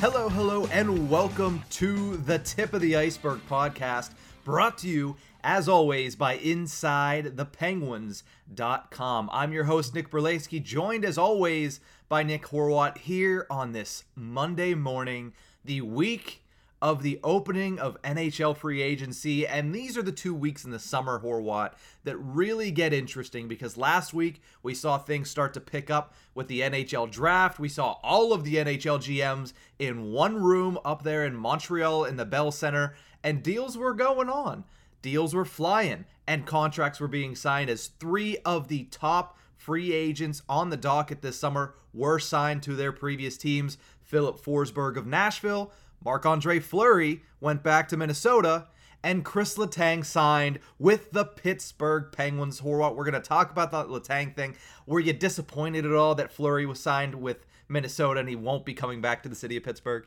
Hello, hello, and welcome to the Tip of the Iceberg podcast, brought to you, as always, by InsideThePenguins.com. I'm your host, Nick Berlaski, joined as always by Nick Horwat here on this Monday morning, the week of the opening of NHL free agency. And these are the two weeks in the summer, Horwat, that really get interesting because last week we saw things start to pick up with the NHL draft. We saw all of the NHL GMs in one room up there in Montreal in the Bell Center, and deals were going on. Deals were flying, and contracts were being signed as three of the top free agents on the docket this summer were signed to their previous teams. Filip Forsberg of Nashville, Marc Andre Fleury went back to Minnesota, and Chris Letang signed with the Pittsburgh Penguins. Horwat, we're going to talk about the Letang thing. Were you disappointed at all that Fleury was signed with Minnesota and he won't be coming back to the city of Pittsburgh?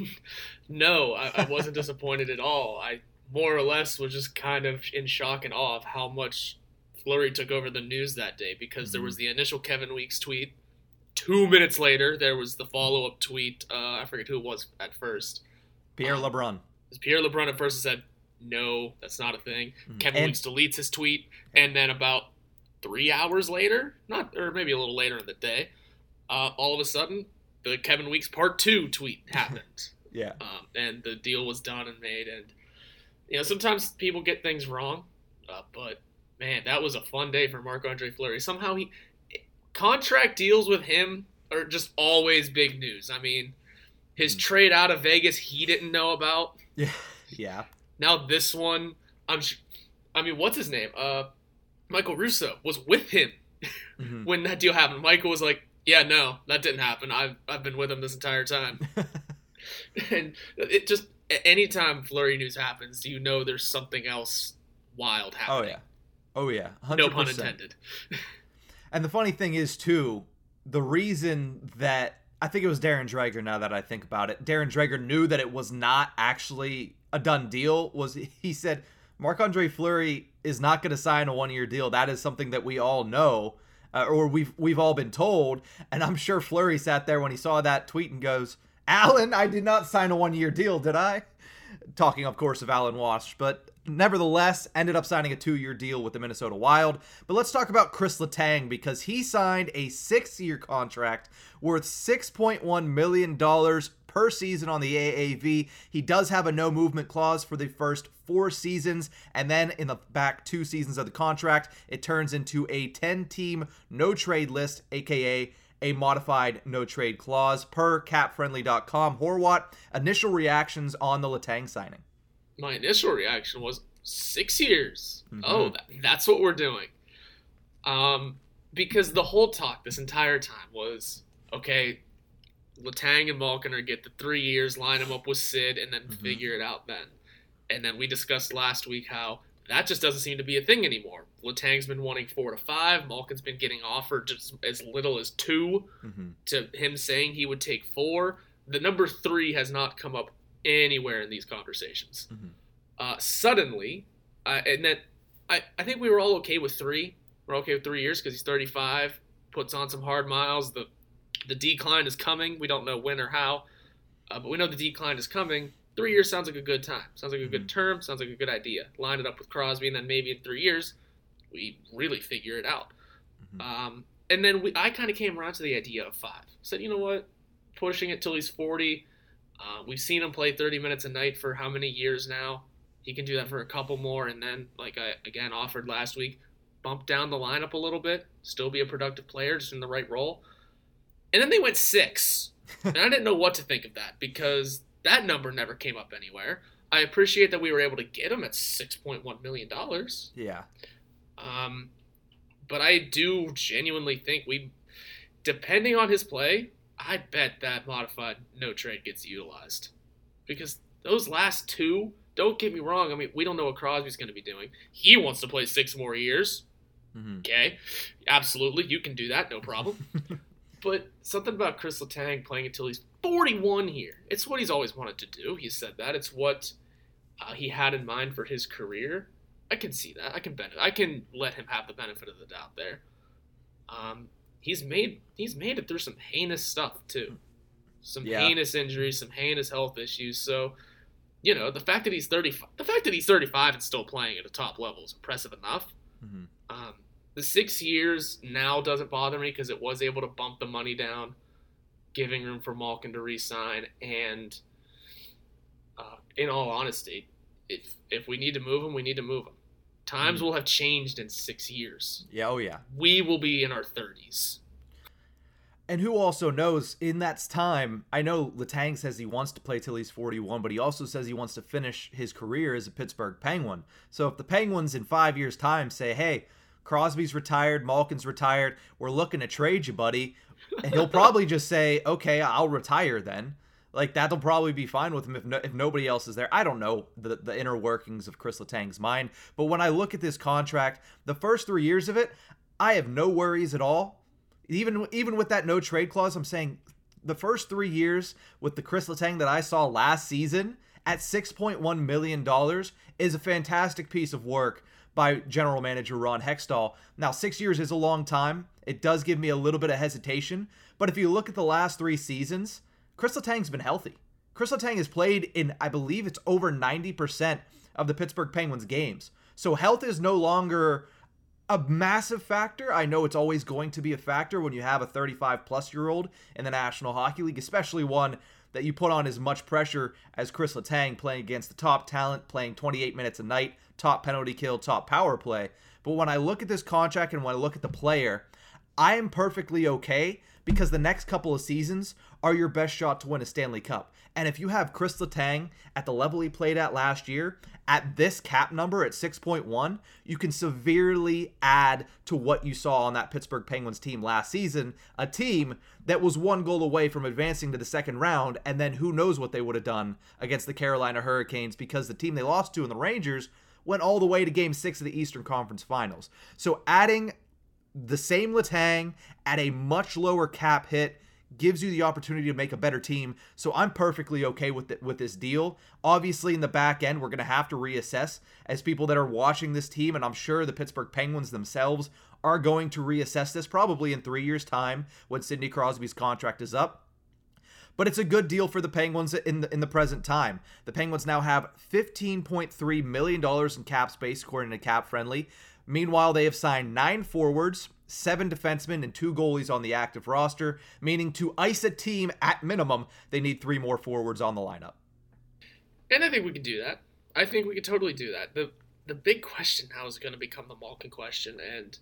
no, I, I wasn't disappointed at all. I more or less was just kind of in shock and awe of how much Fleury took over the news that day because mm-hmm. there was the initial Kevin Weeks tweet. Two minutes later, there was the follow up tweet. Uh, I forget who it was at first. Pierre um, LeBrun. Pierre LeBrun at first said, no, that's not a thing. Mm-hmm. Kevin and- Weeks deletes his tweet, and then about three hours later, not or maybe a little later in the day, uh, all of a sudden the Kevin Weeks Part Two tweet happened. yeah, um, and the deal was done and made. And you know sometimes people get things wrong, uh, but man, that was a fun day for Marc Andre Fleury. Somehow he contract deals with him are just always big news. I mean, his mm. trade out of Vegas he didn't know about. Yeah, yeah. Now this one, I'm. I mean, what's his name? Uh, Michael Russo was with him mm-hmm. when that deal happened. Michael was like, "Yeah, no, that didn't happen. I've I've been with him this entire time." and it just anytime Fleury news happens, you know there's something else wild happening. Oh yeah, oh yeah, 100%. no pun intended. And the funny thing is too, the reason that I think it was Darren Dreger. Now that I think about it, Darren Dreger knew that it was not actually a done deal. Was he said Marc Andre Fleury is not going to sign a one year deal. That is something that we all know, uh, or we've we've all been told. And I'm sure Fleury sat there when he saw that tweet and goes, "Alan, I did not sign a one year deal, did I?" Talking, of course, of Alan Walsh, but nevertheless ended up signing a two-year deal with the Minnesota Wild. But let's talk about Chris Letang because he signed a six-year contract worth $6.1 million per season on the AAV. He does have a no movement clause for the first four seasons, and then in the back two seasons of the contract, it turns into a 10 team no trade list, aka a modified no trade clause per capfriendly.com. Horwat, initial reactions on the Letang signing my initial reaction was six years. Mm-hmm. Oh, that, that's what we're doing. Um, because the whole talk this entire time was okay. Letang and Malkin are get the three years, line them up with Sid, and then mm-hmm. figure it out then. And then we discussed last week how that just doesn't seem to be a thing anymore. Letang's been wanting four to five. Malkin's been getting offered just as little as 2 mm-hmm. To him saying he would take four, the number three has not come up anywhere in these conversations. Mm-hmm. Uh, suddenly, uh, and that I, I think we were all okay with three. We're okay with three years because he's 35, puts on some hard miles. The the decline is coming. We don't know when or how, uh, but we know the decline is coming. Three years sounds like a good time. Sounds like a good term. Sounds like a good idea. Line it up with Crosby, and then maybe in three years, we really figure it out. Mm-hmm. Um, and then we, I kind of came around to the idea of five. Said, you know what, pushing it till he's 40. Uh, we've seen him play 30 minutes a night for how many years now? He can do that for a couple more, and then, like I again offered last week, bump down the lineup a little bit, still be a productive player, just in the right role. And then they went six, and I didn't know what to think of that because that number never came up anywhere. I appreciate that we were able to get him at six point one million dollars. Yeah. Um, but I do genuinely think we, depending on his play, I bet that modified no trade gets utilized because those last two. Don't get me wrong. I mean, we don't know what Crosby's going to be doing. He wants to play six more years. Mm-hmm. Okay, absolutely, you can do that, no problem. but something about Chris Letang playing until he's 41 here. It's what he's always wanted to do. He said that. It's what uh, he had in mind for his career. I can see that. I can benefit. I can let him have the benefit of the doubt there. Um, he's made he's made it through some heinous stuff too, some yeah. heinous injuries, some heinous health issues. So, you know, the fact that he's 35, the fact that he's 35 and still playing at a top level is impressive enough. Mm-hmm. Um, the six years now doesn't bother me because it was able to bump the money down, giving room for Malkin to resign. And uh, in all honesty, if if we need to move him, we need to move him. Times mm. will have changed in six years. Yeah, oh yeah. We will be in our thirties. And who also knows in that time, I know Letang says he wants to play till he's 41, but he also says he wants to finish his career as a Pittsburgh Penguin. So if the Penguins in five years' time say, hey, Crosby's retired, Malkin's retired. We're looking to trade you, buddy. And he'll probably just say, "Okay, I'll retire then." Like that'll probably be fine with him if no, if nobody else is there. I don't know the the inner workings of Chris Letang's mind, but when I look at this contract, the first three years of it, I have no worries at all. Even even with that no trade clause, I'm saying the first three years with the Chris Letang that I saw last season at 6.1 million dollars is a fantastic piece of work by general manager Ron Hextall. Now, six years is a long time. It does give me a little bit of hesitation. But if you look at the last three seasons, Chris Letang's been healthy. Chris Letang has played in, I believe it's over 90% of the Pittsburgh Penguins games. So health is no longer a massive factor. I know it's always going to be a factor when you have a 35 plus year old in the National Hockey League, especially one that you put on as much pressure as Chris Letang playing against the top talent, playing 28 minutes a night, top penalty kill, top power play. But when I look at this contract and when I look at the player, I am perfectly okay because the next couple of seasons are your best shot to win a Stanley Cup. And if you have Chris Letang at the level he played at last year, at this cap number at 6.1, you can severely add to what you saw on that Pittsburgh Penguins team last season, a team that was one goal away from advancing to the second round, and then who knows what they would have done against the Carolina Hurricanes because the team they lost to in the Rangers went all the way to game six of the Eastern Conference Finals. So adding the same Letang at a much lower cap hit gives you the opportunity to make a better team. So I'm perfectly okay with it, with this deal. Obviously, in the back end, we're going to have to reassess as people that are watching this team, and I'm sure the Pittsburgh Penguins themselves are going to reassess this probably in three years' time when Sidney Crosby's contract is up. But it's a good deal for the Penguins in the, in the present time. The Penguins now have $15.3 million in cap space, according to Cap Friendly. Meanwhile, they have signed nine forwards, seven defensemen, and two goalies on the active roster, meaning to ice a team at minimum, they need three more forwards on the lineup. And I think we can do that. I think we can totally do that. The the big question now is going to become the Malkin question, and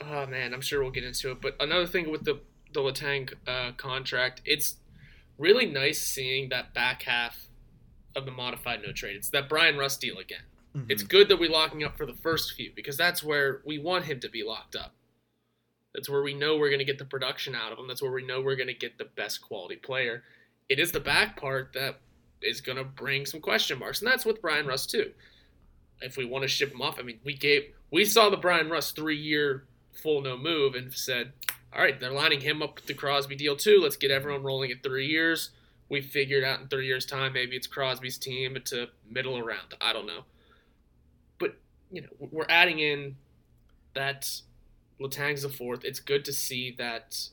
oh man, I'm sure we'll get into it. But another thing with the the Letang uh, contract, it's really nice seeing that back half of the modified no trade. It's that Bryan Rust deal again. Mm-hmm. It's good that we're locking up for the first few because that's where we want him to be locked up. That's where we know we're going to get the production out of him. That's where we know we're going to get the best quality player. It is the back part that is going to bring some question marks, and that's with Bryan Rust too. If we want to ship him off, I mean, we gave we saw the Bryan Rust three year full no move and said, all right, they're lining him up with the Crosby deal too. Let's get everyone rolling at three years. We figured out in three years' time maybe it's Crosby's team to middle around. I don't know you know, we're adding in that Letang's the fourth. It's good to see that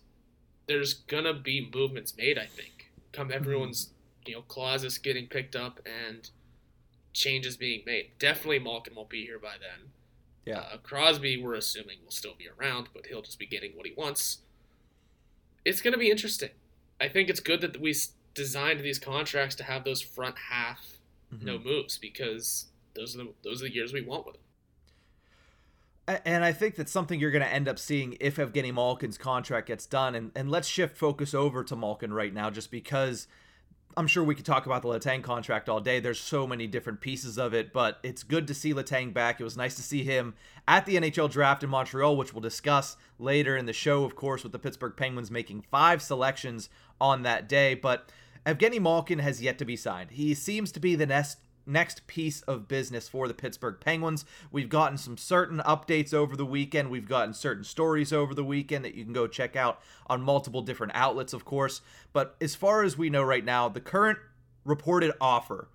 there's gonna be movements made. I think come mm-hmm. everyone's you know, clauses getting picked up and changes being made. Definitely Malkin won't be here by then. Yeah. Uh, Crosby, we're assuming, will still be around, but he'll just be getting what he wants. It's to be interesting. I think it's good that we designed these contracts to have those front half mm-hmm. no moves because those are the those are the years we want with them. And I think that's something you're going to end up seeing if Evgeny Malkin's contract gets done. And, and let's shift focus over to Malkin right now, just because I'm sure we could talk about the Letang contract all day. There's so many different pieces of it, but it's good to see Letang back. It was nice to see him at the NHL draft in Montreal, which we'll discuss later in the show, of course, with the Pittsburgh Penguins making five selections on that day. But Evgeny Malkin has yet to be signed. He seems to be the next next piece of business for the Pittsburgh Penguins. We've gotten some certain updates over the weekend. We've gotten certain stories over the weekend that you can go check out on multiple different outlets, of course. But as far as we know right now, the current reported offer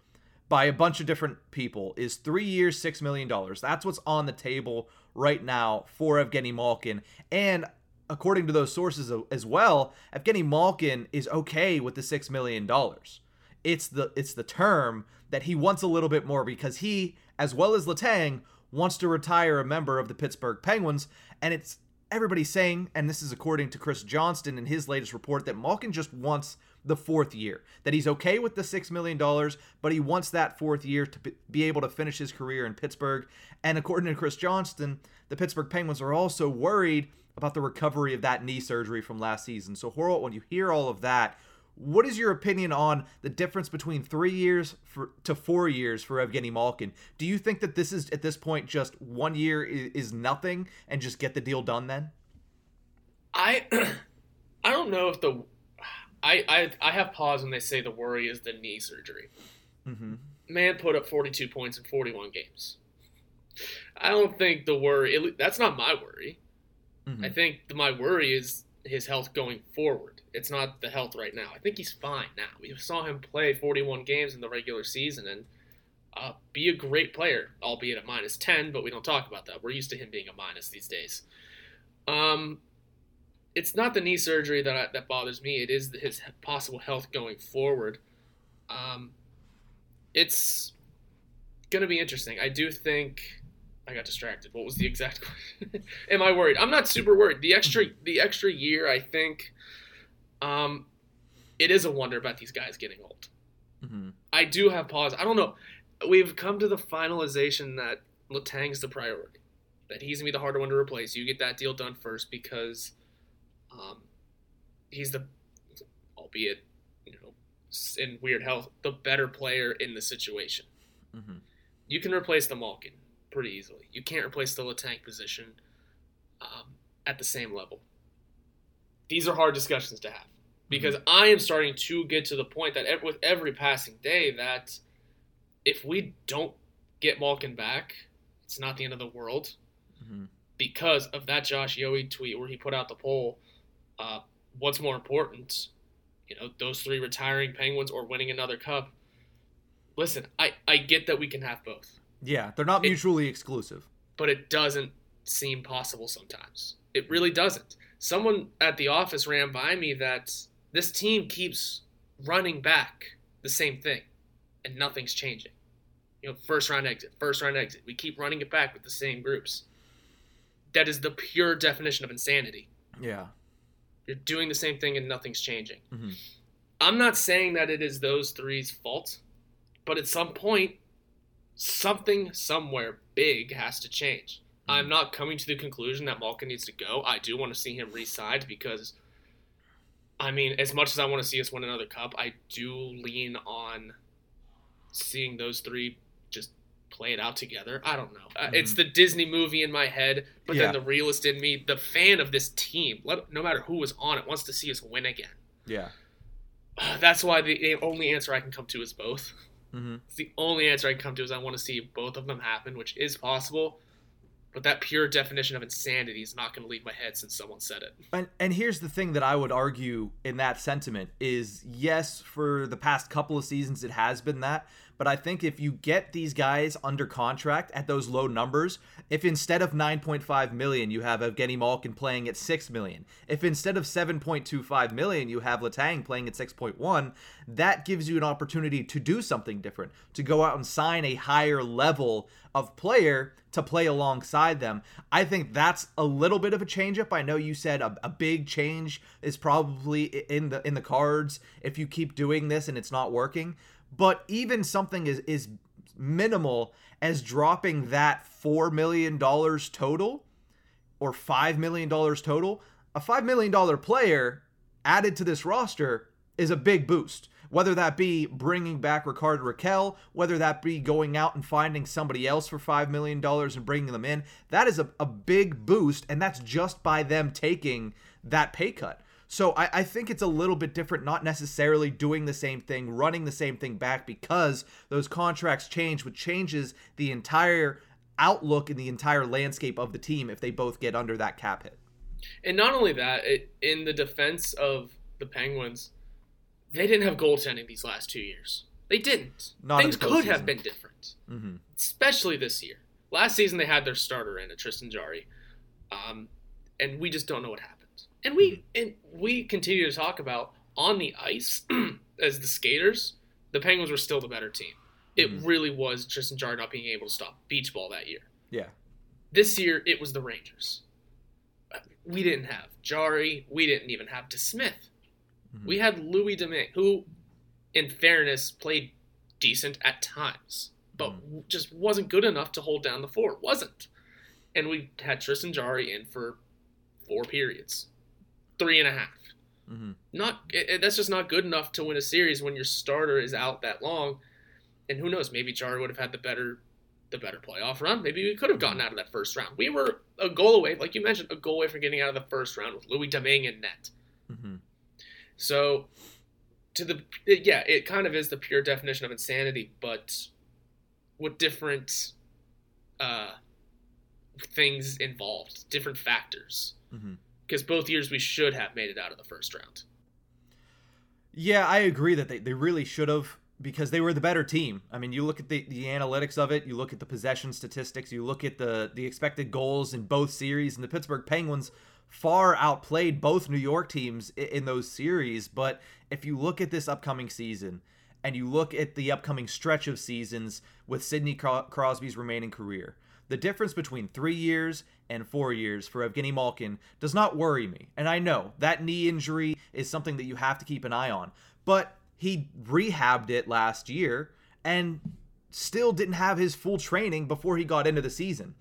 by a bunch of different people is three years, $6 million. That's what's on the table right now for Evgeny Malkin. And according to those sources as well, Evgeny Malkin is okay with the $6 million. It's the it's the term that he wants a little bit more because he, as well as Letang, wants to retire a member of the Pittsburgh Penguins. And it's everybody saying, and this is according to Chris Johnston in his latest report, that Malkin just wants the fourth year. That he's okay with the $6 million, but he wants that fourth year to be able to finish his career in Pittsburgh. And according to Chris Johnston, the Pittsburgh Penguins are also worried about the recovery of that knee surgery from last season. So, Horwat, when you hear all of that, what is your opinion on the difference between three years for, to four years for Evgeny Malkin? Do you think that this is at this point just one year is, is nothing and just get the deal done then? I I don't know if the I I, I have pause when they say the worry is the knee surgery. Mm-hmm. Man put up 42 points in 41 games. I don't think the worry that's not my worry. Mm-hmm. I think the, my worry is his health going forward. It's not the health right now. I think he's fine now. We saw him play 41 games in the regular season and uh, be a great player, albeit a minus 10, but we don't talk about that. We're used to him being a minus these days. Um, it's not the knee surgery that I, that bothers me. It is his possible health going forward. Um, it's going to be interesting. I do think I got distracted. What was the exact question? Am I worried? I'm not super worried. The extra the extra year, I think, um, it is a wonder about these guys getting old. Mm-hmm. I do have pause. I don't know. We've come to the finalization that Letang's the priority. That he's gonna be the harder one to replace. You get that deal done first because, um, he's the, albeit, you know, in weird health, the better player in the situation. Mm-hmm. You can replace the Malkin pretty easily. You can't replace the Letang position um, at the same level. These are hard discussions to have because mm-hmm. I am starting to get to the point that with every passing day that if we don't get Malkin back, it's not the end of the world mm-hmm. because of that Josh Yohe tweet where he put out the poll. Uh, what's more important? You know, those three retiring Penguins or winning another cup. Listen, I, I get that we can have both. Yeah, they're not mutually it, exclusive. But it doesn't seem possible sometimes. It really doesn't. Someone at the office ran by me that this team keeps running back the same thing and nothing's changing. You know, first round exit, first round exit. We keep running it back with the same groups. That is the pure definition of insanity. Yeah. You're doing the same thing and nothing's changing. Mm-hmm. I'm not saying that it is those three's fault, but at some point, something somewhere big has to change. Mm. I'm not coming to the conclusion that Malkin needs to go. I do want to see him re-signed because, I mean, as much as I want to see us win another cup, I do lean on seeing those three just play it out together. I don't know. Uh, mm-hmm. It's the Disney movie in my head, but yeah. then the realist in me, the fan of this team, let, no matter who was on it, wants to see us win again. Yeah. Uh, that's why the only answer I can come to is both. Mm-hmm. It's the only answer I can come to is I want to see both of them happen, which is possible. but that pure definition of insanity is not going to leave my head since someone said it. And and here's the thing that I would argue in that sentiment is yes, for the past couple of seasons it has been that, but I think if you get these guys under contract at those low numbers, if instead of 9.5 million you have Evgeny Malkin playing at 6 million, if instead of 7.25 million you have Letang playing at 6.1, that gives you an opportunity to do something different, to go out and sign a higher level of player to play alongside them. I think that's a little bit of a changeup. I know you said a, a, big change is probably in the in the cards if you keep doing this and it's not working. But even something is is minimal as dropping that four million dollars total or five million dollars total. A five million dollar player added to this roster is a big boost whether that be bringing back Rickard Rakell, whether that be going out and finding somebody else for $5 million and bringing them in, that is a, a big boost, and that's just by them taking that pay cut. So I, I, think it's a little bit different, not necessarily doing the same thing, running the same thing back because those contracts change, which changes the entire outlook and the entire landscape of the team if they both get under that cap hit. And not only that, it, in the defense of the Penguins, they didn't have goaltending these last two years. They didn't. Not Things could have been different, mm-hmm. especially this year. Last season they had their starter in, a Tristan Jarry, um, and we just don't know what happened. And we mm-hmm. and we continue to talk about on the ice as the skaters, the Penguins were still the better team. It mm-hmm. really was Tristan Jarry not being able to stop beach ball that year. Yeah. This year it was the Rangers. We didn't have Jarry. We didn't even have DeSmith. Mm-hmm. We had Louis Domingue, who, in fairness, played decent at times, but mm-hmm. just wasn't good enough to hold down the fort. Wasn't. And we had Tristan Jarry in for four periods, three and a half. Mm-hmm. Not it, that's just not good enough to win a series when your starter is out that long. And who knows? Maybe Jarry would have had the better the better playoff run. Maybe we could have gotten mm-hmm. out of that first round. We were a goal away, like you mentioned, a goal away from getting out of the first round with Louis Domingue in net. Mm-hmm. So, to the yeah, it kind of is the pure definition of insanity, but with different uh, things involved, different factors. Because both years we should have made it out of the first round. Yeah, I agree that they, they really should have because they were the better team. I mean, you look at the, the analytics of it, you look at the possession statistics, you look at the the expected goals in both series, and the Pittsburgh Penguins far outplayed both New York teams in those series. But if you look at this upcoming season and you look at the upcoming stretch of seasons with Sidney Crosby's remaining career, the difference between three years and four years for Evgeny Malkin does not worry me. And I know that knee injury is something that you have to keep an eye on. But he rehabbed it last year and still didn't have his full training before he got into the season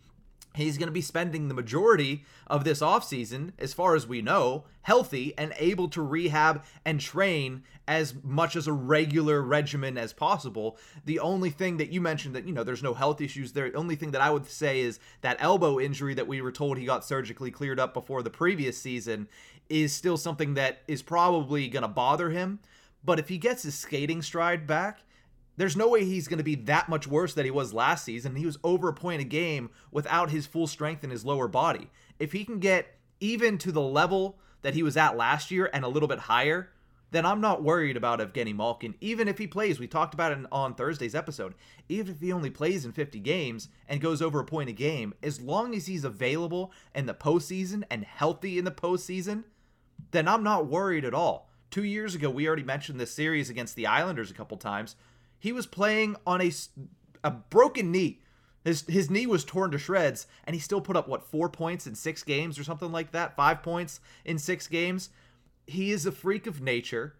he's going to be spending the majority of this offseason, as far as we know, healthy and able to rehab and train as much as a regular regimen as possible. The only thing that you mentioned that, you know, there's no health issues there. The only thing that I would say is that elbow injury that we were told he got surgically cleared up before the previous season is still something that is probably going to bother him. But if he gets his skating stride back, there's no way he's going to be that much worse than he was last season. He was over a point a game without his full strength in his lower body. If he can get even to the level that he was at last year and a little bit higher, then I'm not worried about Evgeny Malkin. Even if he plays, we talked about it on Thursday's episode, even if he only plays in 50 games and goes over a point a game, as long as he's available in the postseason and healthy in the postseason, then I'm not worried at all. Two years ago, we already mentioned this series against the Islanders a couple times. He was playing on a, a broken knee. His, his knee was torn to shreds, and he still put up, what, four points in six games or something like that? Five points in six games? He is a freak of nature.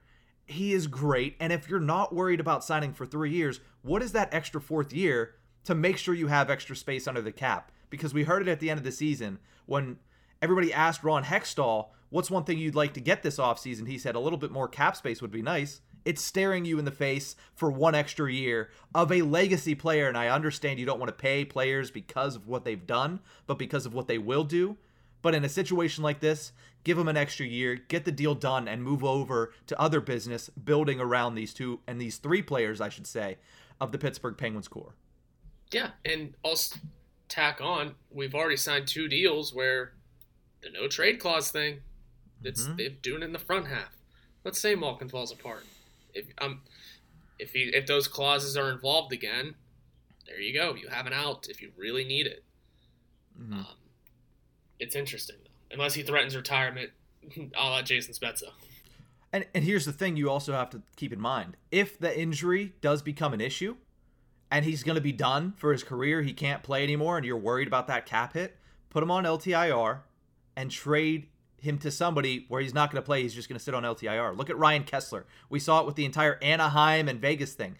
He is great. And if you're not worried about signing for three years, what is that extra fourth year to make sure you have extra space under the cap? Because we heard it at the end of the season when everybody asked Ron Hextall, what's one thing you'd like to get this offseason? He said a little bit more cap space would be nice it's staring you in the face for one extra year of a legacy player. And I understand you don't want to pay players because of what they've done, but because of what they will do. But in a situation like this, give them an extra year, get the deal done, and move over to other business building around these two and these three players, I should say, of the Pittsburgh Penguins core. Yeah, and also tack on, we've already signed two deals where the no trade clause thing, it's Mhm. they're doing it in the front half. Let's say Malkin falls apart. If um if he if those clauses are involved again, there you go. You have an out if you really need it. Mhm. Um, it's interesting though. Unless he threatens retirement, a la Jason Spezza. And and here's the thing you also have to keep in mind. If the injury does become an issue and he's going to be done for his career, he can't play anymore and you're worried about that cap hit, put him on LTIR and trade him to somebody where he's not going to play, he's just going to sit on LTIR. Look at Ryan Kesler. We saw it with the entire Anaheim and Vegas thing.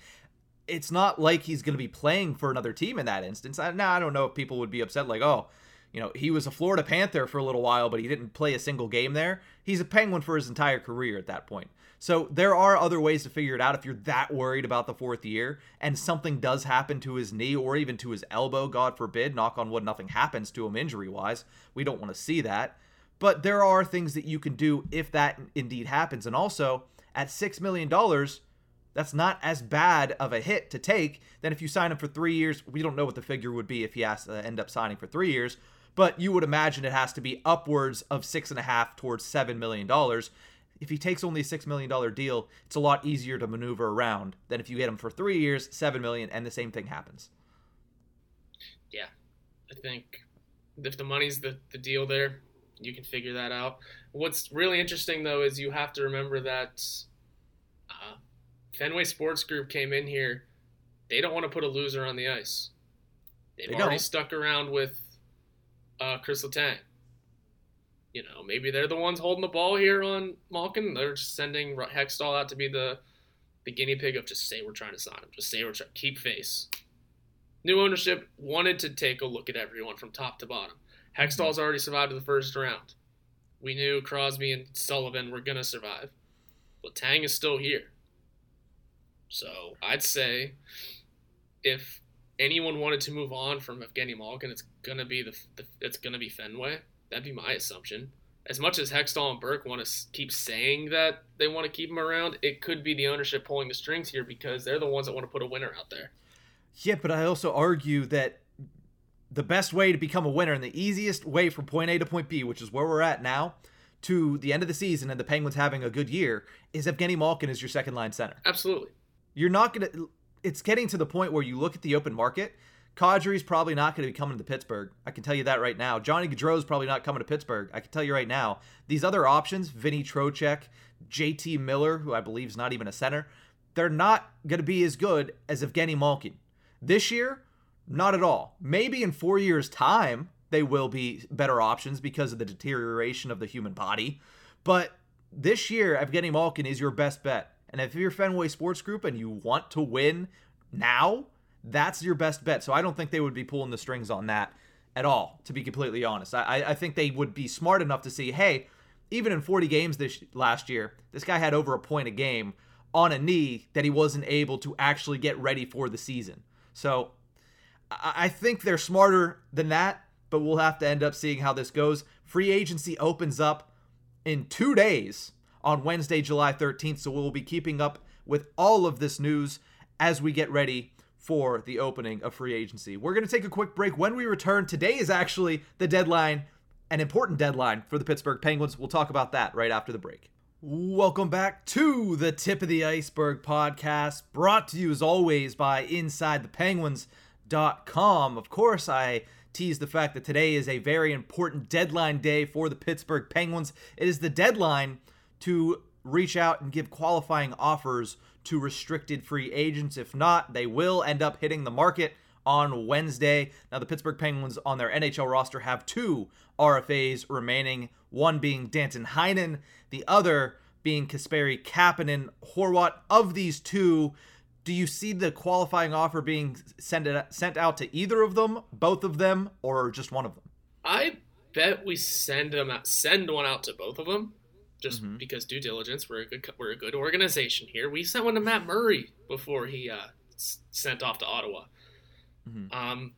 It's not like he's going to be playing for another team in that instance. I, now I don't know if people would be upset like, "Oh, you know, he was a Florida Panther for a little while, but he didn't play a single game there. He's a Penguin for his entire career at that point. So there are other ways to figure it out if you're that worried about the fourth year and something does happen to his knee or even to his elbow, God forbid, knock on wood, nothing happens to him injury wise. We don't want to see that. But there are things that you can do if that indeed happens. And also, at $6 million, that's not as bad of a hit to take than if you sign him for three years. We don't know what the figure would be if he has to end up signing for three years, but you would imagine it has to be upwards of six and a half towards seven million dollars. If he takes only a six million dollar deal, it's a lot easier to maneuver around than if you get him for three years, seven million, and the same thing happens. Yeah, I think if the money's the, the deal there, you can figure that out. What's really interesting though is you have to remember that uh, Fenway Sports Group came in here. They don't want to put a loser on the ice. They've They already don't. stuck around with uh, Chris Letang. You know, maybe they're the ones holding the ball here on Malkin. They're just sending Hextall out to be the the guinea pig of just say we're trying to sign him. Just say we're trying keep face. New ownership wanted to take a look at everyone from top to bottom. Hextall's already survived the first round. We knew Crosby and Sullivan were gonna survive. But Tang is still here. So I'd say if anyone wanted to move on from Evgeny Malkin, it's gonna be the, the it's gonna be Fenway. That'd be my assumption. As much as Hextall and Burke want to keep saying that they want to keep him around, it could be the ownership pulling the strings here because they're the ones that want to put a winner out there. Yeah, but I also argue that the best way to become a winner and the easiest way from point A to point B, which is where we're at now, to the end of the season and the Penguins having a good year, is Evgeny Malkin is your second line center. Absolutely. You're not going to. It's getting to the point where you look at the open market. Kadri's probably not going to be coming to Pittsburgh. I can tell you that right now. Johnny Gaudreau's probably not coming to Pittsburgh. I can tell you right now. These other options, Vinny Trocheck, JT Miller, who I believe is not even a center, they're not going to be as good as Evgeny Malkin. This year, not at all. Maybe in four years' time, they will be better options because of the deterioration of the human body. But this year, Evgeny Malkin is your best bet. And if you're Fenway Sports Group and you want to win now, that's your best bet. So I don't think they would be pulling the strings on that at all, to be completely honest. I, I think they would be smart enough to see, hey, even in 40 games this last year, this guy had over a point a game on a knee that he wasn't able to actually get ready for the season. So I, think they're smarter than that, but we'll have to end up seeing how this goes. Free agency opens up in two days on Wednesday, July 13th. So we'll be keeping up with all of this news as we get ready for the opening of free agency. We're going to take a quick break. When we return, today is actually the deadline, an important deadline for the Pittsburgh Penguins. We'll talk about that right after the break. Welcome back to the Tip of the Iceberg podcast, brought to you as always by Of course, I tease the fact that today is a very important deadline day for the Pittsburgh Penguins. It is the deadline to reach out and give qualifying offers to restricted free agents. If not, they will end up hitting the market on Wednesday. Now, the Pittsburgh Penguins on their NHL roster have two RFAs remaining, one being Danton Heinen, the other being Kasperi Kapanen Horwat. Of these two, do you see the qualifying offer being sent sent out to either of them, both of them, or just one of them? I bet we send them out, send one out to both of them, just Mhm. because due diligence. We're a good we're a good organization here. We sent one to Matt Murray before he uh, sent off to Ottawa. Mhm. Um,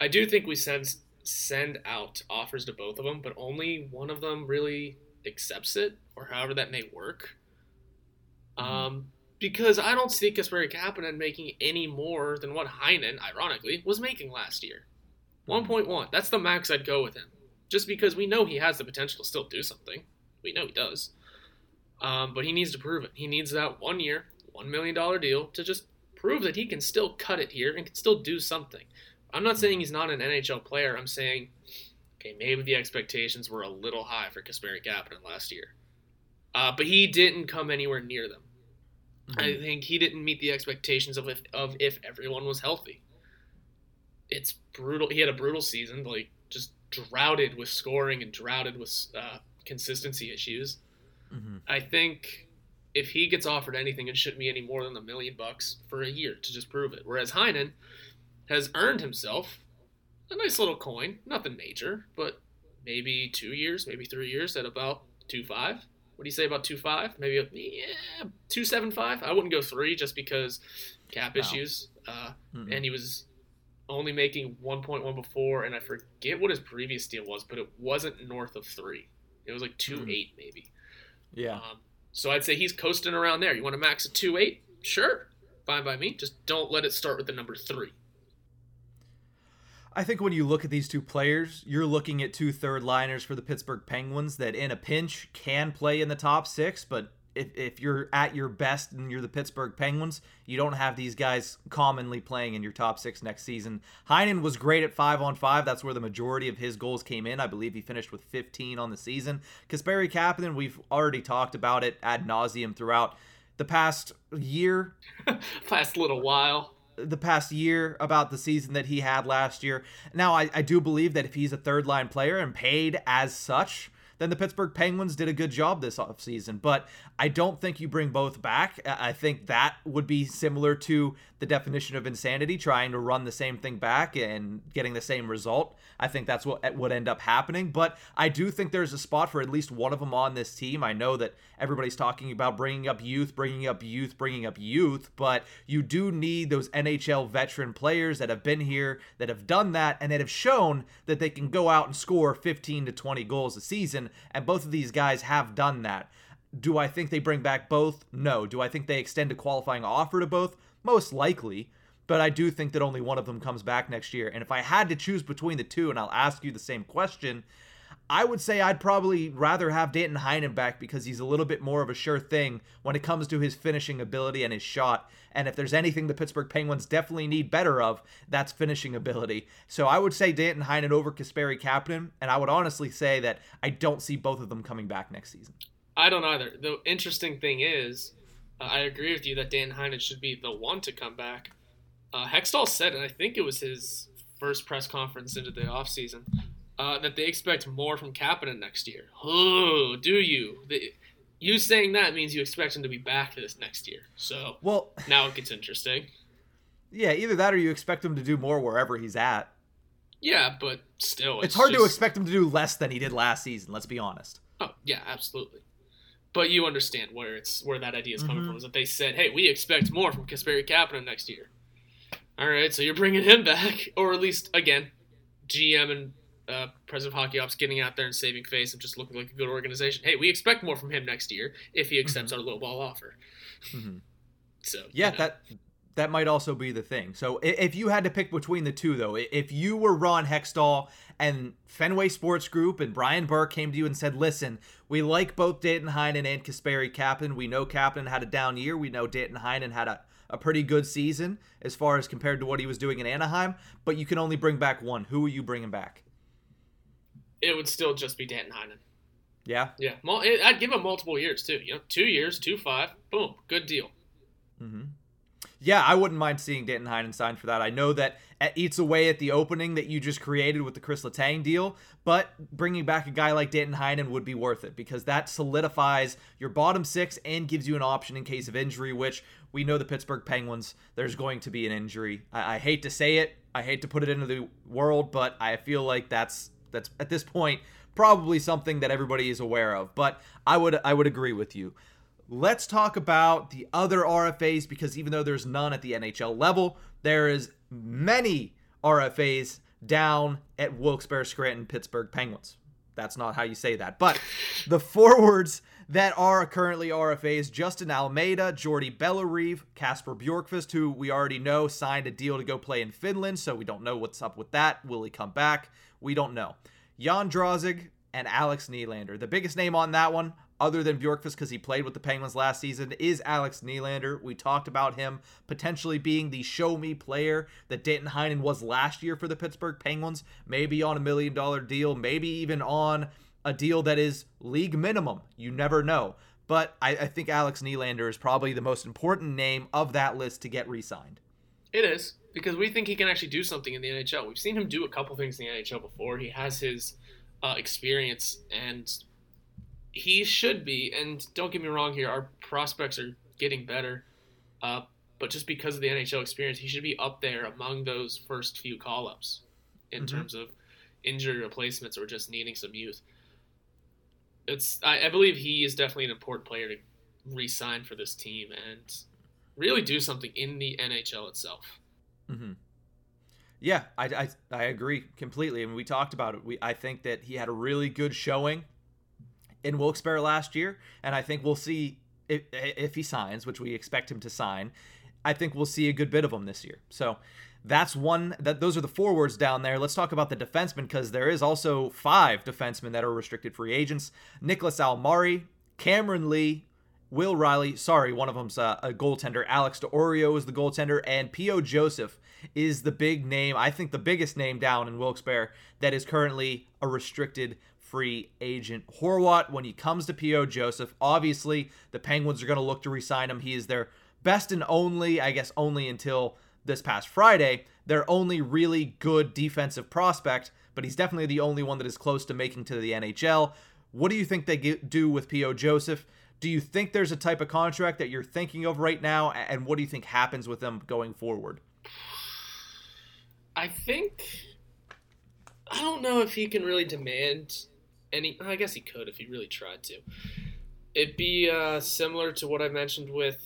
I do think we send send out offers to both of them, but only one of them really accepts it, or however that may work. Um, because I don't see Kasperi Kapanen making any more than what Heinen, ironically, was making last year. 1.1. That's the max I'd go with him. Just because we know he has the potential to still do something. We know he does. Um, but he needs to prove it. He needs that one year, $1 million deal to just prove that he can still cut it here and can still do something. I'm not saying he's not an NHL player. I'm saying, okay, maybe the expectations were a little high for Kasperi Kapanen last year. Uh, but he didn't come anywhere near them. Mm-hmm. I think he didn't meet the expectations of if, of if everyone was healthy. It's brutal. He had a brutal season, like just droughted with scoring and droughted with uh, consistency issues. Mm-hmm. I think if he gets offered anything, it shouldn't be any more than a million bucks for a year to just prove it. Whereas Heinen has earned himself a nice little coin, nothing major, but maybe two years, maybe three years at about two five. What do you say about two five? Maybe a, yeah, two seven five. I wouldn't go three just because cap issues. Uh, mm-hmm. And he was only making 1.1 before, and I forget what his previous deal was, but it wasn't north of three. It was like two mm-hmm. eight maybe. Yeah. Um, so I'd say he's coasting around there. You want to max a two eight? Sure, fine by me. Just don't let it start with the number three. I think when you look at these two players, you're looking at two third liners for the Pittsburgh Penguins that in a pinch can play in the top six, but if, if you're at your best and you're the Pittsburgh Penguins, you don't have these guys commonly playing in your top six next season. Heinen was great at five on five. That's where the majority of his goals came in. I believe he finished with 15 on the season. Kasperi Kapanen, we've already talked about it ad nauseum throughout the past year. past little while the past year about the season that he had last year. Now, I, I do believe that if he's a third line player and paid as such, then the Pittsburgh Penguins did a good job this offseason. But I don't think you bring both back. I think that would be similar to the definition of insanity, trying to run the same thing back and getting the same result. I think that's what would end up happening. But I do think there's a spot for at least one of them on this team. I know that everybody's talking about bringing up youth, bringing up youth, bringing up youth, but you do need those NHL veteran players that have been here, that have done that, and that have shown that they can go out and score 15 to 20 goals a season. And both of these guys have done that. Do I think they bring back both? No. Do I think they extend a qualifying offer to both? Most likely. But I do think that only one of them comes back next year. And if I had to choose between the two, and I'll ask you the same question, I would say I'd probably rather have Danton Heinen back because he's a little bit more of a sure thing when it comes to his finishing ability and his shot. And if there's anything the Pittsburgh Penguins definitely need better of, that's finishing ability. So I would say Danton Heinen over Kasperi Kapanen, and I would honestly say that I don't see both of them coming back next season. I don't either. The interesting thing is, uh, I agree with you that Dan Heinen should be the one to come back. Uh, Hextall said, and I think it was his first press conference into the offseason, uh, that they expect more from Kapanen next year. Oh, do you? The, you saying that means you expect him to be back this next year. So well, now it gets interesting. Yeah, either that or you expect him to do more wherever he's at. Yeah, but still, it's, it's hard just... to expect him to do less than he did last season. Let's be honest. Oh yeah, absolutely. But you understand where it's where that idea is coming mm-hmm. from. Is that they said, "Hey, we expect more from Kasperi Kapanen next year." All right, so you're bringing him back, or at least again, GM and uh, President of Hockey Ops getting out there and saving face and just looking like a good organization. Hey, we expect more from him next year if he accepts mm-hmm. our lowball offer. Mm-hmm. So yeah, you know. that that might also be the thing. So if you had to pick between the two, though, if you were Ron Hextall and Fenway Sports Group and Brian Burke came to you and said, "Listen, we like both Danton Heinen and Kasperi Kapanen. We know Kapanen had a down year. We know Danton Heinen had a a pretty good season as far as compared to what he was doing in Anaheim, but you can only bring back one. Who are you bringing back? it would still just be Danton Heinen. Yeah. Yeah. I'd give him multiple years too. You know, two years, two five, boom, good deal. Mm-hmm. Yeah, I wouldn't mind seeing Danton Heinen sign for that. I know that it eats away at the opening that you just created with the Chris Letang deal, but bringing back a guy like Danton Heinen would be worth it because that solidifies your bottom six and gives you an option in case of injury, which we know the Pittsburgh Penguins, there's going to be an injury. I, I hate to say it, I hate to put it into the world, but I feel like that's that's at this point probably something that everybody is aware of. But I would I would agree with you. Let's talk about the other RFAs because even though there's none at the NHL level, there is many RFAs down at Wilkes-Barre Scranton Pittsburgh Penguins. That's not how you say that. But the forwards that are currently RFAs Justin Almeida, Jordy Bellerive, Kasper Bjorkqvist, who we already know signed a deal to go play in Finland, so we don't know what's up with that. Will he come back? We don't know. Jan Drozg and Alex Nylander. The biggest name on that one, other than Bjorkqvist because he played with the Penguins last season, is Alex Nylander. We talked about him potentially being the show me player that Danton Heinen was last year for the Pittsburgh Penguins, maybe on a million dollar deal, maybe even on a deal that is league minimum. You never know. But I, I think Alex Nylander is probably the most important name of that list to get re signed. It is because we think he can actually do something in the NHL. We've seen him do a couple things in the NHL before. He has his uh, experience, and he should be. And don't get me wrong here, our prospects are getting better. Uh, but just because of the NHL experience, he should be up there among those first few call ups in mm-hmm. terms of injury replacements or just needing some youth. It's I, I believe he is definitely an important player to re-sign for this team and really do something in the NHL itself. Mm-hmm. Yeah, I, I, I agree completely. I mean, we talked about it. We I think that he had a really good showing in Wilkes-Barre last year, and I think we'll see if if he signs, which we expect him to sign. I think we'll see a good bit of him this year. So that's one that those are the forwards down there. Let's talk about the defensemen because there is also five defensemen that are restricted free agents. Niclas Almari, Cameron Lee, Will Reilly, sorry, one of them's a, a goaltender. Alex D'Orio is the goaltender, and P.O. Joseph is the big name, I think the biggest name down in Wilkes-Barre that is currently a restricted free agent. Horwat, when he comes to P.O. Joseph, obviously the Penguins are going to look to resign him. He is their best and only, I guess, only until this past Friday, their only really good defensive prospect, but he's definitely the only one that is close to making to the NHL. What do you think they get, do with P.O. Joseph? Do you think there's a type of contract that you're thinking of right now, and what do you think happens with them going forward? I think I don't know if he can really demand any. I guess he could if he really tried to. It'd be uh, similar to what I mentioned with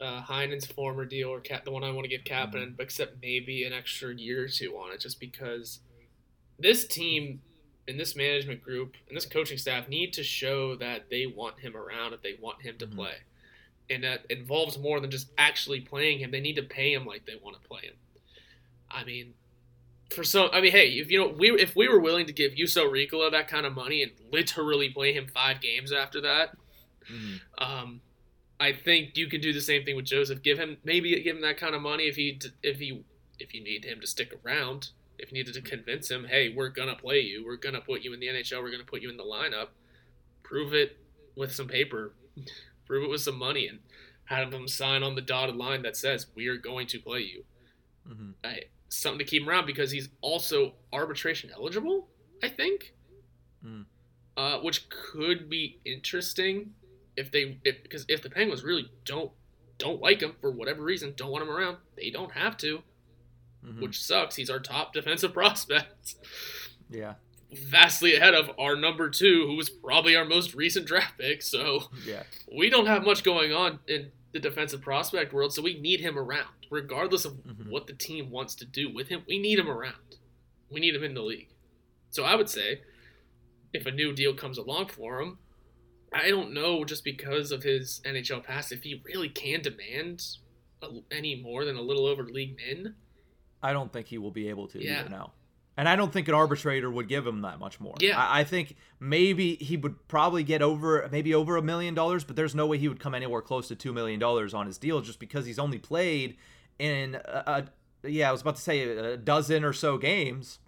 uh, Heinen's former deal, or Cap, the one I want to give Kapanen, mm-hmm. except maybe an extra year or two on it, just because this team and this management group and this coaching staff need to show that they want him around, that they want him to mm-hmm. play, and that involves more than just actually playing him. They need to pay him like they want to play him. I mean, for some, I mean, hey, if you know, we if we were willing to give Juuso Riikola that kind of money and literally play him five games after that, mm-hmm. um, I think you can do the same thing with Joseph. Give him maybe give him that kind of money if he if he if you need him to stick around. If you needed to convince him, hey, we're gonna play you. We're gonna put you in the NHL. We're gonna put you in the lineup. Prove it with some paper. Prove it with some money, and have him sign on the dotted line that says we are going to play you. Mm-hmm. I, something to keep him around because he's also arbitration eligible. I think, mm. uh, which could be interesting if they if, because if the Penguins really don't don't like him for whatever reason, don't want him around, they don't have to, mm-hmm. which sucks. He's our top defensive prospect. Yeah. Vastly ahead of our number two, who was probably our most recent draft pick. So yeah, we don't have much going on in the defensive prospect world, so we need him around, regardless of mm-hmm. what the team wants to do with him. We need him around. We need him in the league. So I would say, if a new deal comes along for him, I don't know just because of his NHL past if he really can demand a, any more than a little over league min. I don't think he will be able to yeah. now. And I don't think an arbitrator would give him that much more. Yeah. I, I think maybe he would probably get over maybe over a million dollars, but there's no way he would come anywhere close to two million dollars on his deal just because he's only played in a, a yeah, I was about to say a dozen or so games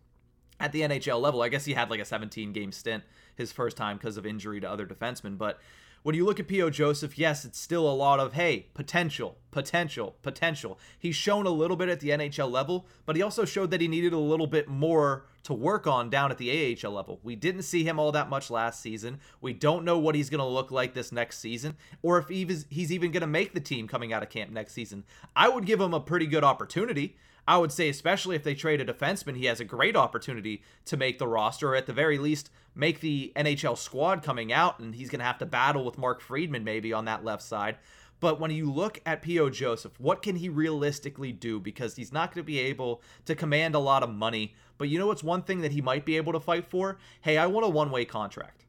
at the NHL level. I guess he had like a 17 game stint his first time because of injury to other defensemen. But when you look at P.O. Joseph, yes, it's still a lot of, hey, potential, potential, potential. He's shown a little bit at the NHL level, but he also showed that he needed a little bit more to work on down at the AHL level. We didn't see him all that much last season. We don't know what he's going to look like this next season, or if he's even going to make the team coming out of camp next season. I would give him a pretty good opportunity. I would say, especially if they trade a defenseman, he has a great opportunity to make the roster, or at the very least, make the NHL squad coming out, and he's going to have to battle with Mark Friedman maybe on that left side. But when you look at P.O. Joseph, what can he realistically do? Because he's not going to be able to command a lot of money. But you know what's one thing that he might be able to fight for? Hey, I want a one way contract.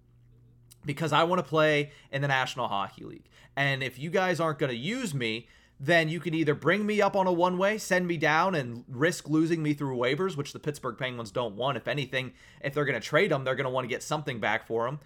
because I want to play in the National Hockey League. And if you guys aren't going to use me, then you can either bring me up on a one way, send me down, and risk losing me through waivers, which the Pittsburgh Penguins don't want. If anything, if they're going to trade him, they're going to want to get something back for him.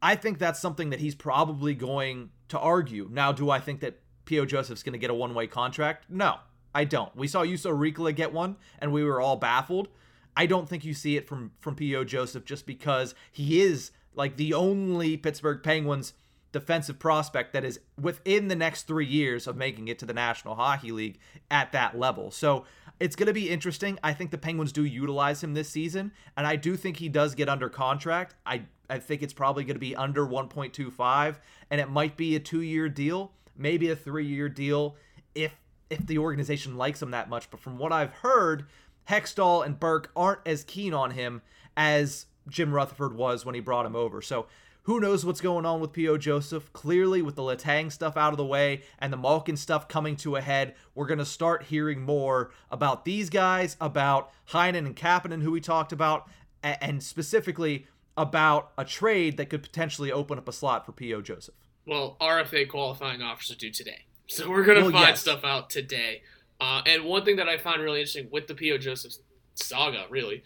I think that's something that he's probably going to argue. Now, do I think that P.O. Joseph's going to get a one way contract? No, I don't. We saw Juuso Riikola get one, and we were all baffled. I don't think you see it from from P.O. Joseph just because he is like the only Pittsburgh Penguins defensive prospect that is within the next three years of making it to the National Hockey League at that level. So it's going to be interesting. I think the Penguins do utilize him this season, and I do think he does get under contract. I I think it's probably going to be under 1.25, and it might be a two-year deal, maybe a three-year deal if if the organization likes him that much. But from what I've heard, Hextall and Burke aren't as keen on him as Jim Rutherford was when he brought him over. So who knows what's going on with P.O. Joseph? Clearly, with the Letang stuff out of the way and the Malkin stuff coming to a head, we're going to start hearing more about these guys, about Heinen and Kapanen, who we talked about, and specifically about a trade that could potentially open up a slot for P.O. Joseph. Well, RFA qualifying offers are due today. So we're going to well, find yes. stuff out today. Uh, and one thing that I find really interesting with the P.O. Joseph saga, really,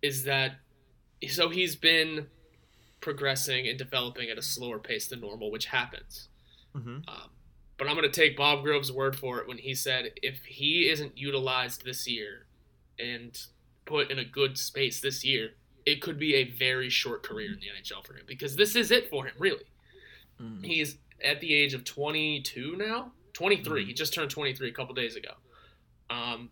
is that so he's been progressing and developing at a slower pace than normal, which happens. Mm-hmm. Um, but I'm going to take Bob Grove's word for it when he said if he isn't utilized this year and put in a good space this year, it could be a very short career in the NHL for him because this is it for him, really. Mm. He's at the age of 22 now, 23. Mm. He just turned 23 a couple days ago. Um,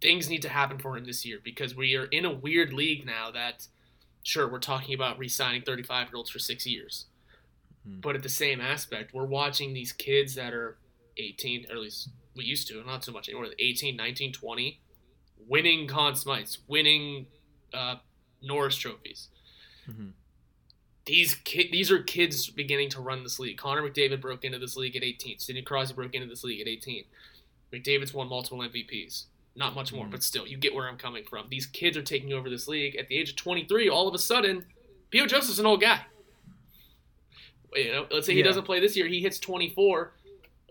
things need to happen for him this year because we are in a weird league now that – sure, we're talking about re signing 35 year olds for six years. Mm-hmm. But at the same aspect, we're watching these kids that are 18, or at least we used to, not so much anymore, 18, 19, 20, winning Conn Smythes, winning uh, Norris trophies. Mm-hmm. These ki- these are kids beginning to run this league. Connor McDavid broke into this league at 18. Sidney Crosby broke into this league at 18. McDavid's won multiple MVPs. Not much more, mm. but still, you get where I'm coming from. These kids are taking over this league at the age of 23. All of a sudden, P.O. Joseph's an old guy. You know, let's say he yeah. doesn't play this year, he hits 24,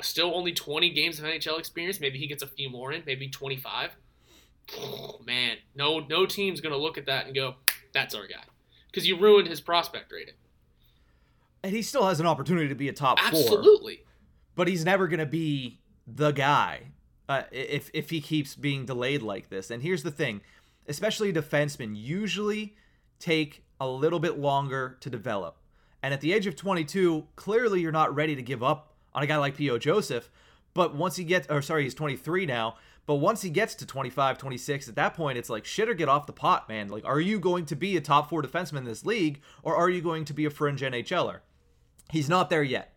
still only 20 games of NHL experience. Maybe he gets a few more in, maybe 25. Oh, man, no, no team's gonna look at that and go, "That's our guy," because you ruined his prospect rating. And he still has an opportunity to be a top Absolutely. four. Absolutely. But he's never gonna be the guy uh, if if he keeps being delayed like this. And here's the thing, especially defensemen usually take a little bit longer to develop. And at the age of 22, clearly you're not ready to give up on a guy like P.O. Joseph. But once he gets, or sorry, he's 23 now. But once he gets to 25, 26, at that point, it's like shit or get off the pot, man. Like, are you going to be a top four defenseman in this league, or are you going to be a fringe NHLer? He's not there yet.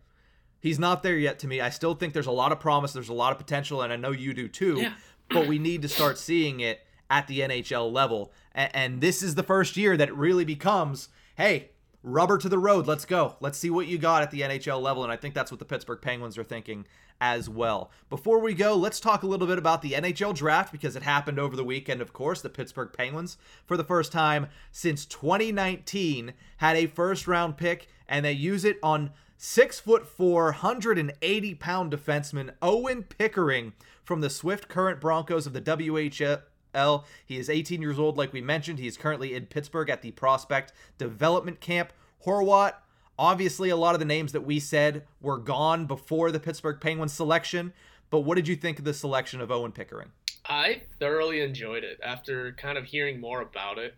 He's not there yet to me. I still think there's a lot of promise, there's a lot of potential, and I know you do too. Yeah. But we need to start seeing it at the NHL level. And, this is the first year that it really becomes, hey, rubber to the road. Let's go. Let's see what you got at the NHL level. And I think that's what the Pittsburgh Penguins are thinking as well. Before we go, let's talk a little bit about the NHL draft because it happened over the weekend, of course. The Pittsburgh Penguins, for the first time since 2019, had a first round pick, and they use it on Six foot four, 180 pound defenseman Owen Pickering from the Swift Current Broncos of the WHL. He is 18 years old, like we mentioned. He is currently in Pittsburgh at the Prospect Development Camp. Horwat, obviously, a lot of the names that we said were gone before the Pittsburgh Penguins selection. But what did you think of the selection of Owen Pickering? I thoroughly enjoyed it. After kind of hearing more about it,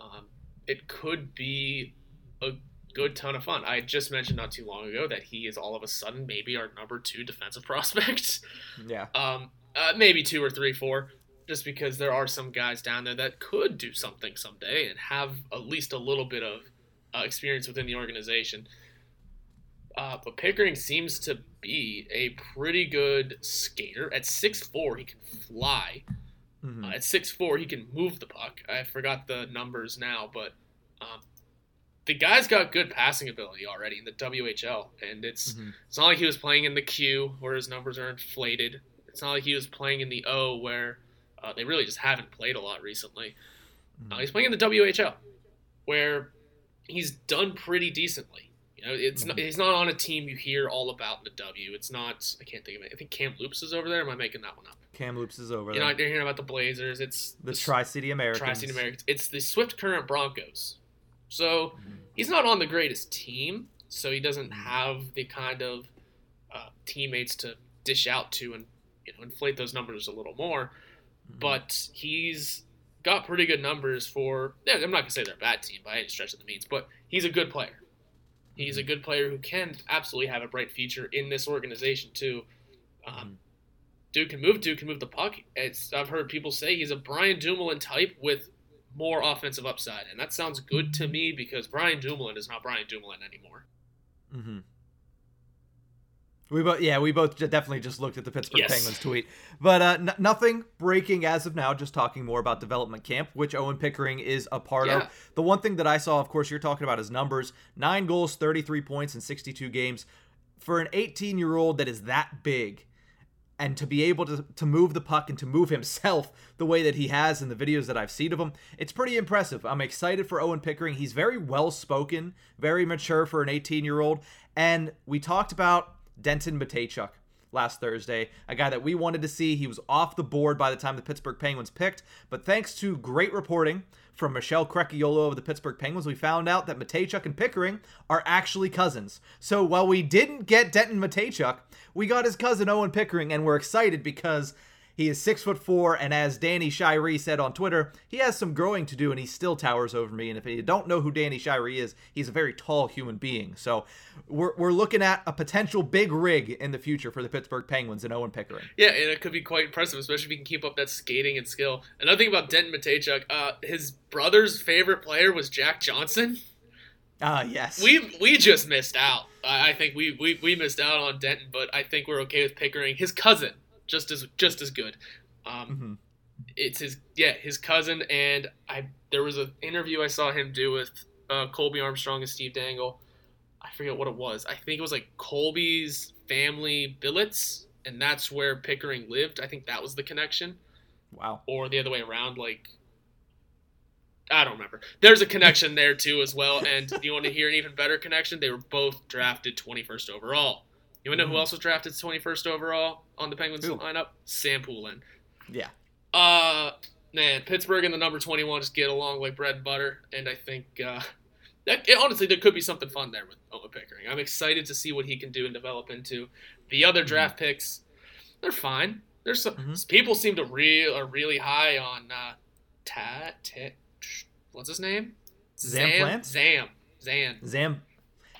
um, it could be a good ton of fun. I just mentioned not too long ago that he is all of a sudden maybe our number two defensive prospect. Yeah. Um, uh, maybe two or three, four, just because there are some guys down there that could do something someday and have at least a little bit of uh, experience within the organization. Uh, but Pickering seems to be a pretty good skater. At six four, he can fly. Mm-hmm. Uh, at six four, he can move the puck. I forgot the numbers now, but um, the guy's got good passing ability already in the WHL, and it's mm-hmm. it's not like he was playing in the Q where his numbers are inflated. It's not like he was playing in the O where uh, they really just haven't played a lot recently. Mm-hmm. Uh, he's playing in the WHL where he's done pretty decently. You know, it's not, he's not on a team you hear all about in the W. It's not. I can't think of it. I think Kamloops is over there. Am I making that one up? Kamloops is over there. You're there. not hearing about the Blazers. It's the Tri City Americans. Tri City Americans. It's the Swift Current Broncos. So mm-hmm. he's not on the greatest team. So he doesn't mm-hmm. have the kind of uh, teammates to dish out to and you know inflate those numbers a little more. Mm-hmm. But he's got pretty good numbers for. Yeah, I'm not gonna say they're a bad team by any stretch of the means, but he's a good player. He's a good player who can absolutely have a bright future in this organization too. Um, dude can move. Dude can move the puck. It's I've heard people say he's a Brian Dumoulin type with more offensive upside, and that sounds good to me because Brian Dumoulin is not Brian Dumoulin anymore. Mm-hmm. We both, yeah, we both definitely just looked at the Pittsburgh Yes. Penguins tweet, but uh, n- nothing breaking as of now. Just talking more about development camp, which Owen Pickering is a part Yeah. of. The one thing that I saw, of course, you're talking about his numbers: nine goals, 33 points in 62 games. For an 18 year old that is that big, and to be able to, to move the puck and to move himself the way that he has in the videos that I've seen of him, it's pretty impressive. I'm excited for Owen Pickering. He's very well spoken, very mature for an 18 year old. And we talked about Denton Mateychuk last Thursday, a guy that we wanted to see. He was off the board by the time the Pittsburgh Penguins picked, but thanks to great reporting from Michelle Crecchiolo of the Pittsburgh Penguins, we found out that Mateychuk and Pickering are actually cousins. So while we didn't get Denton Mateychuk, we got his cousin Owen Pickering, and we're excited because he is six foot four, and as Danny Shirey said on Twitter, he has some growing to do, and he still towers over me. And if you don't know who Danny Shirey is, he's a very tall human being. So we're, we're looking at a potential big rig in the future for the Pittsburgh Penguins and Owen Pickering. Yeah, and it could be quite impressive, especially if he can keep up that skating and skill. Another thing about Denton Mateychuk, uh, his brother's favorite player was Jack Johnson. Ah, yes. We we just missed out. I I think we, we we missed out on Denton, but I think we're okay with Pickering. His cousin, just as just as good. Um, Mhm. It's his yeah his cousin, and I there was an interview I saw him do with uh, Colby Armstrong and Steve Dangle. I forget what it was. I think it was like Colby's family billets, and that's where Pickering lived. I think that was the connection Wow. or the other way around. Like, I don't remember. There's a connection there too as well. And if you want to hear an even better connection? They were both drafted 21st overall. You know who else was drafted 21st overall on the Penguins Who? lineup? Sam Poulin. Yeah. Uh, man, Pittsburgh and the number 21 just get along like bread and butter. And I think uh, that it, honestly there could be something fun there with Owen Pickering. I'm excited to see what he can do and develop into. The other draft picks, they're fine. There's some Mhm. people seem to real are really high on uh, Ta Ta- What's his name? Zam Zam Plant? Zam Zam.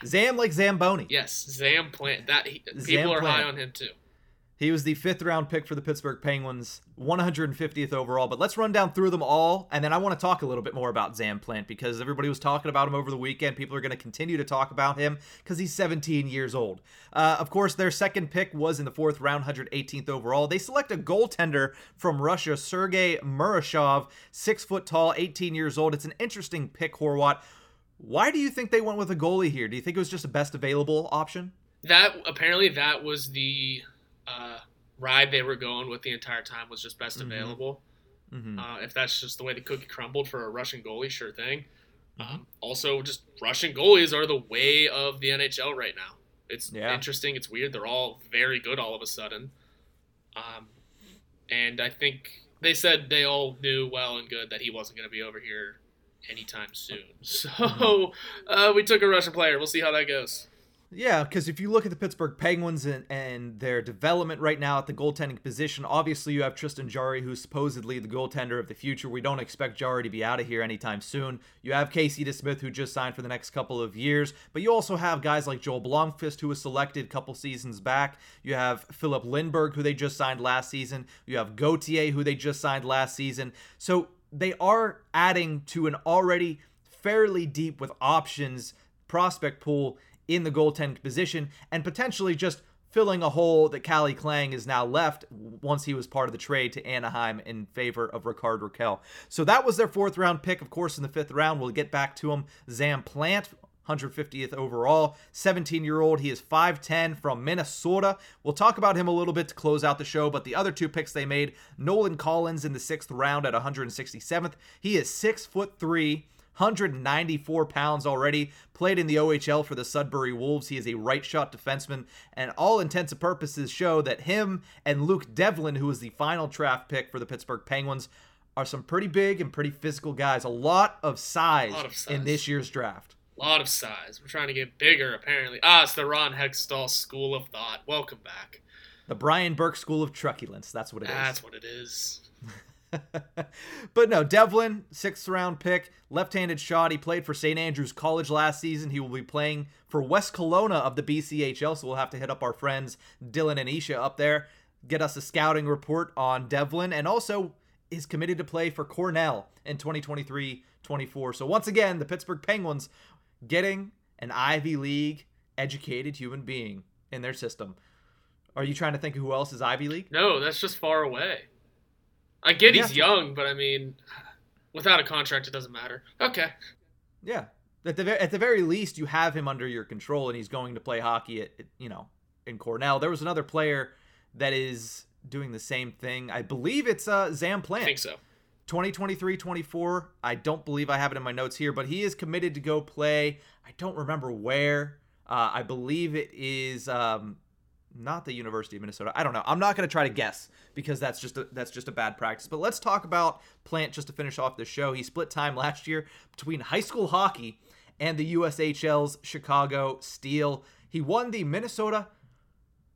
Zam like Zamboni. Yes, Zam Plant. That he, Zam people are high on him too. He was the fifth round pick for the Pittsburgh Penguins, 150th overall. But let's run down through them all, and then I want to talk a little bit more about Zam Plant because everybody was talking about him over the weekend. People are going to continue to talk about him because he's 17 years old. Uh, of course, their second pick was in the fourth round, 118th overall. They select a goaltender from Russia, Sergei Murashov, six foot tall, 18 years old. It's an interesting pick, Horwat. Why do you think they went with a goalie here? Do you think it was just the best available option? That apparently that was the uh, ride they were going with the entire time was just best Mhm. available. Mm-hmm. Uh, if that's just the way the cookie crumbled for a Russian goalie, sure thing. Mm-hmm. Um, also, just Russian goalies are the way of the NHL right now. It's Yeah. interesting. It's weird. They're all very good all of a sudden. Um, and I think they said they all knew well and good that he wasn't going to be over here anytime soon. So Mm-hmm. uh, we took a Russian player. We'll see how that goes. Yeah, because if you look at the Pittsburgh Penguins and, and their development right now at the goaltending position, obviously you have Tristan Jarry, who's supposedly the goaltender of the future. We don't expect Jarry to be out of here anytime soon. You have Casey DeSmith, who just signed for the next couple of years, but you also have guys like Joel Blomqvist, who was selected a couple seasons back. You have Filip Lindberg, who they just signed last season. You have Gauthier, who they just signed last season. So they are adding to an already fairly deep with options prospect pool in the goaltending position and potentially just filling a hole that Calle Clang is now left once he was part of the trade to Anaheim in favor of Rickard Rakell. So that was their fourth round pick. Of course, in the fifth round, we'll get back to him. Zam Plant, 150th overall, 17 year old. He is 5'10 from Minnesota. We'll talk about him a little bit to close out the show, but the other two picks they made Nolan Collins in the sixth round at 167th. He is 6 foot 3. 194 pounds already. Played in the OHL for the Sudbury Wolves. He is a right shot defenseman, and all intents and purposes show that him and Luke Devlin, who was the final draft pick for the Pittsburgh Penguins, are some pretty big and pretty physical guys. A lot of size, Lot of size. in this year's draft. A lot of size. We're trying to get bigger, apparently. Ah, it's the Ron Hextall School of Thought. Welcome back. The Brian Burke School of Truculence. That's what it is. That's what it is. but no, Devlin, sixth round pick, left handed shot. He played for St. Andrews College last season. He will be playing for West Kelowna of the BCHL, so we'll have to hit up our friends Dylan and Isha up there, get us a scouting report on Devlin, and also is committed to play for Cornell in 2023 24. So once again, the Pittsburgh Penguins getting an Ivy League educated human being in their system. Are you trying to think of who else is Ivy League? No, that's just far away. I get he's young, but I mean, without a contract, it doesn't matter. Okay. Yeah. At the at the very least, you have him under your control, and he's going to play hockey at, you know in Cornell. There was another player that is doing the same thing. I believe it's uh, Zam I think so. 2023-24. I don't believe I have it in my notes here, but he is committed to go play. I don't remember where. Uh, I believe it is um, not the University of Minnesota. I don't know. I'm not going to try to guess because that's just a, that's just a bad practice. But let's talk about Plant just to finish off the show. He split time last year between high school hockey and the USHL's Chicago Steel. He won the Minnesota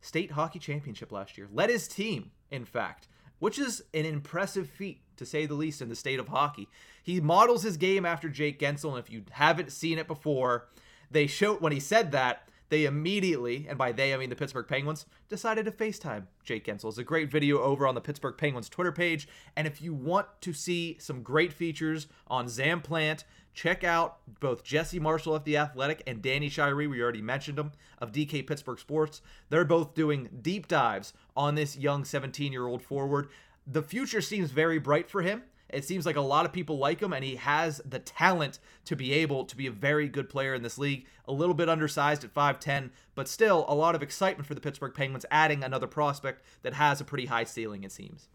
State Hockey Championship last year. Led his team, in fact, which is an impressive feat to say the least in the state of hockey. He models his game after Jake Guentzel, and if you haven't seen it before, they showed when he said that they immediately, and by they I mean the Pittsburgh Penguins, decided to FaceTime Jake Guentzel. It's a great video over on the Pittsburgh Penguins Twitter page. And if you want to see some great features on Zam Plant, check out both Jesse Marshall of The Athletic and Danny Shirey, we already mentioned them, of DK Pittsburgh Sports. They're both doing deep dives on this young 17 year old forward. The future seems very bright for him. It seems like a lot of people like him, and he has the talent to be able to be a very good player in this league. A little bit undersized at 5'10, but still a lot of excitement for the Pittsburgh Penguins, adding another prospect that has a pretty high ceiling, it seems.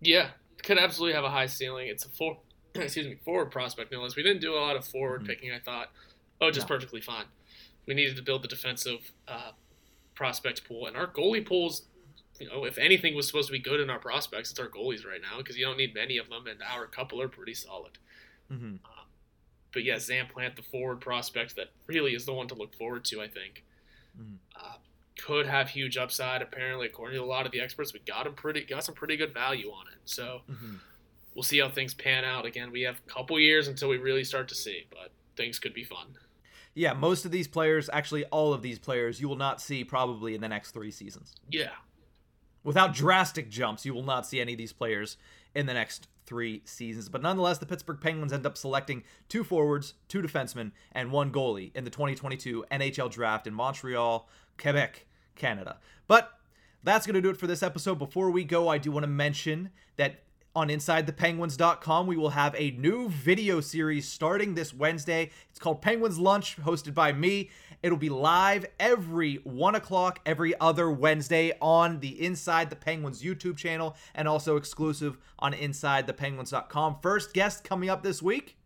Yeah, could absolutely have a high ceiling. It's a four, excuse me, forward prospect no less. We didn't do a lot of forward picking. I thought, oh, just No. perfectly fine. We needed to build the defensive uh, prospect pool, and our goalie pools. You know, if anything was supposed to be good in our prospects, it's our goalies right now because you don't need many of them, and our couple are pretty solid. Mm-hmm. But yeah, Zam Plant, the forward prospect that really is the one to look forward to, I think. Mhm. Uh, could have huge upside. Apparently, according to a lot of the experts, we got him pretty, got some pretty good value on it. So Mm-hmm. we'll see how things pan out. Again, we have a couple years until we really start to see, but things could be fun. Yeah, most of these players, actually all of these players, you will not see probably in the next three seasons. Yeah, Without drastic jumps, you will not see any of these players in the next three seasons. But nonetheless, the Pittsburgh Penguins end up selecting two forwards, two defensemen, and one goalie in the 2022 NHL draft in Montreal, Quebec, Canada. But that's going to do it for this episode. Before we go, I do want to mention that on InsideThePenguins.com, we will have a new video series starting this Wednesday. It's called Penguins Lunch, hosted by me. It'll be live every one o'clock every other Wednesday on the Inside the Penguins YouTube channel and also exclusive on InsideThePenguins.com. First guest coming up this week,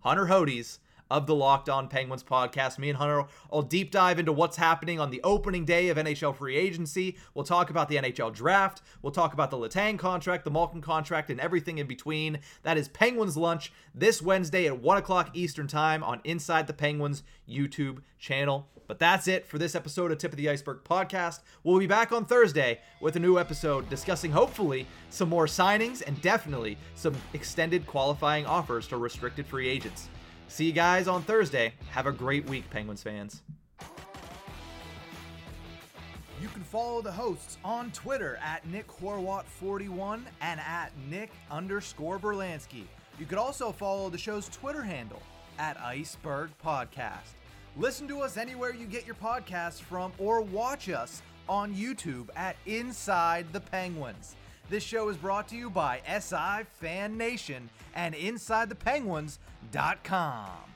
Hunter Hodes of the Locked On Penguins podcast. Me and Hunter will deep dive into what's happening on the opening day of NHL free agency. We'll talk about the NHL draft. We'll talk about the Letang contract, the Malkin contract, and everything in between. That is Penguins Lunch this Wednesday at 1 o'clock Eastern Time on Inside the Penguins YouTube channel. But that's it for this episode of Tip of the Iceberg podcast. We'll be back on Thursday with a new episode discussing hopefully some more signings and definitely some extended qualifying offers to restricted free agents. See you guys on Thursday. Have a great week, Penguins fans. You can follow the hosts on Twitter at Nick Horwat41 and at Nick underscore Berlansky. You could also follow the show's Twitter handle at Iceberg Podcast. Listen to us anywhere you get your podcasts from or watch us on YouTube at Inside the Penguins. This show is brought to you by SI Fan Nation and InsideThePenguins.com.